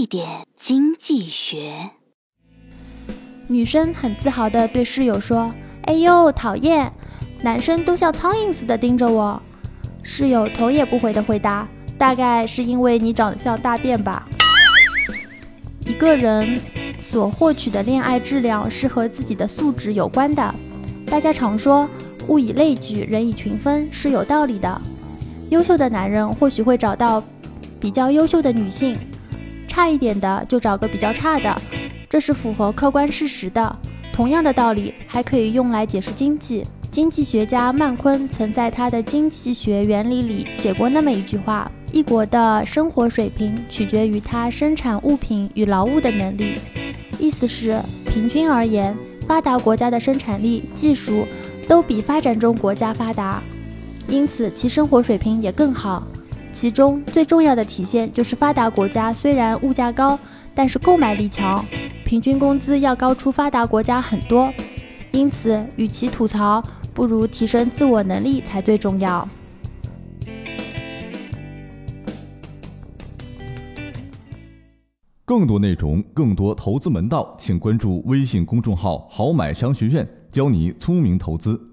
一点经济学。女生很自豪地对室友说：“哎呦，讨厌！男生都像苍蝇似的盯着我。”室友头也不回地回答：“大概是因为你长得像大便吧。”一个人所获取的恋爱质量是和自己的素质有关的。大家常说“物以类聚，人以群分”是有道理的。优秀的男人或许会找到比较优秀的女性，差一点的就找个比较差的。这是符合客观事实的。同样的道理还可以用来解释经济。经济学家曼昆曾在他的《经济学原理》里写过那么一句话：一国的生活水平取决于它生产物品与劳务的能力。意思是，平均而言，发达国家的生产力、技术都比发展中国家发达，因此其生活水平也更好。其中最重要的体现就是，发达国家虽然物价高，但是购买力强。平均工资要高出发达国家很多，因此，与其吐槽，不如提升自我能力才最重要。更多内容，更多投资门道，请关注微信公众号“好买商学院”，教你聪明投资。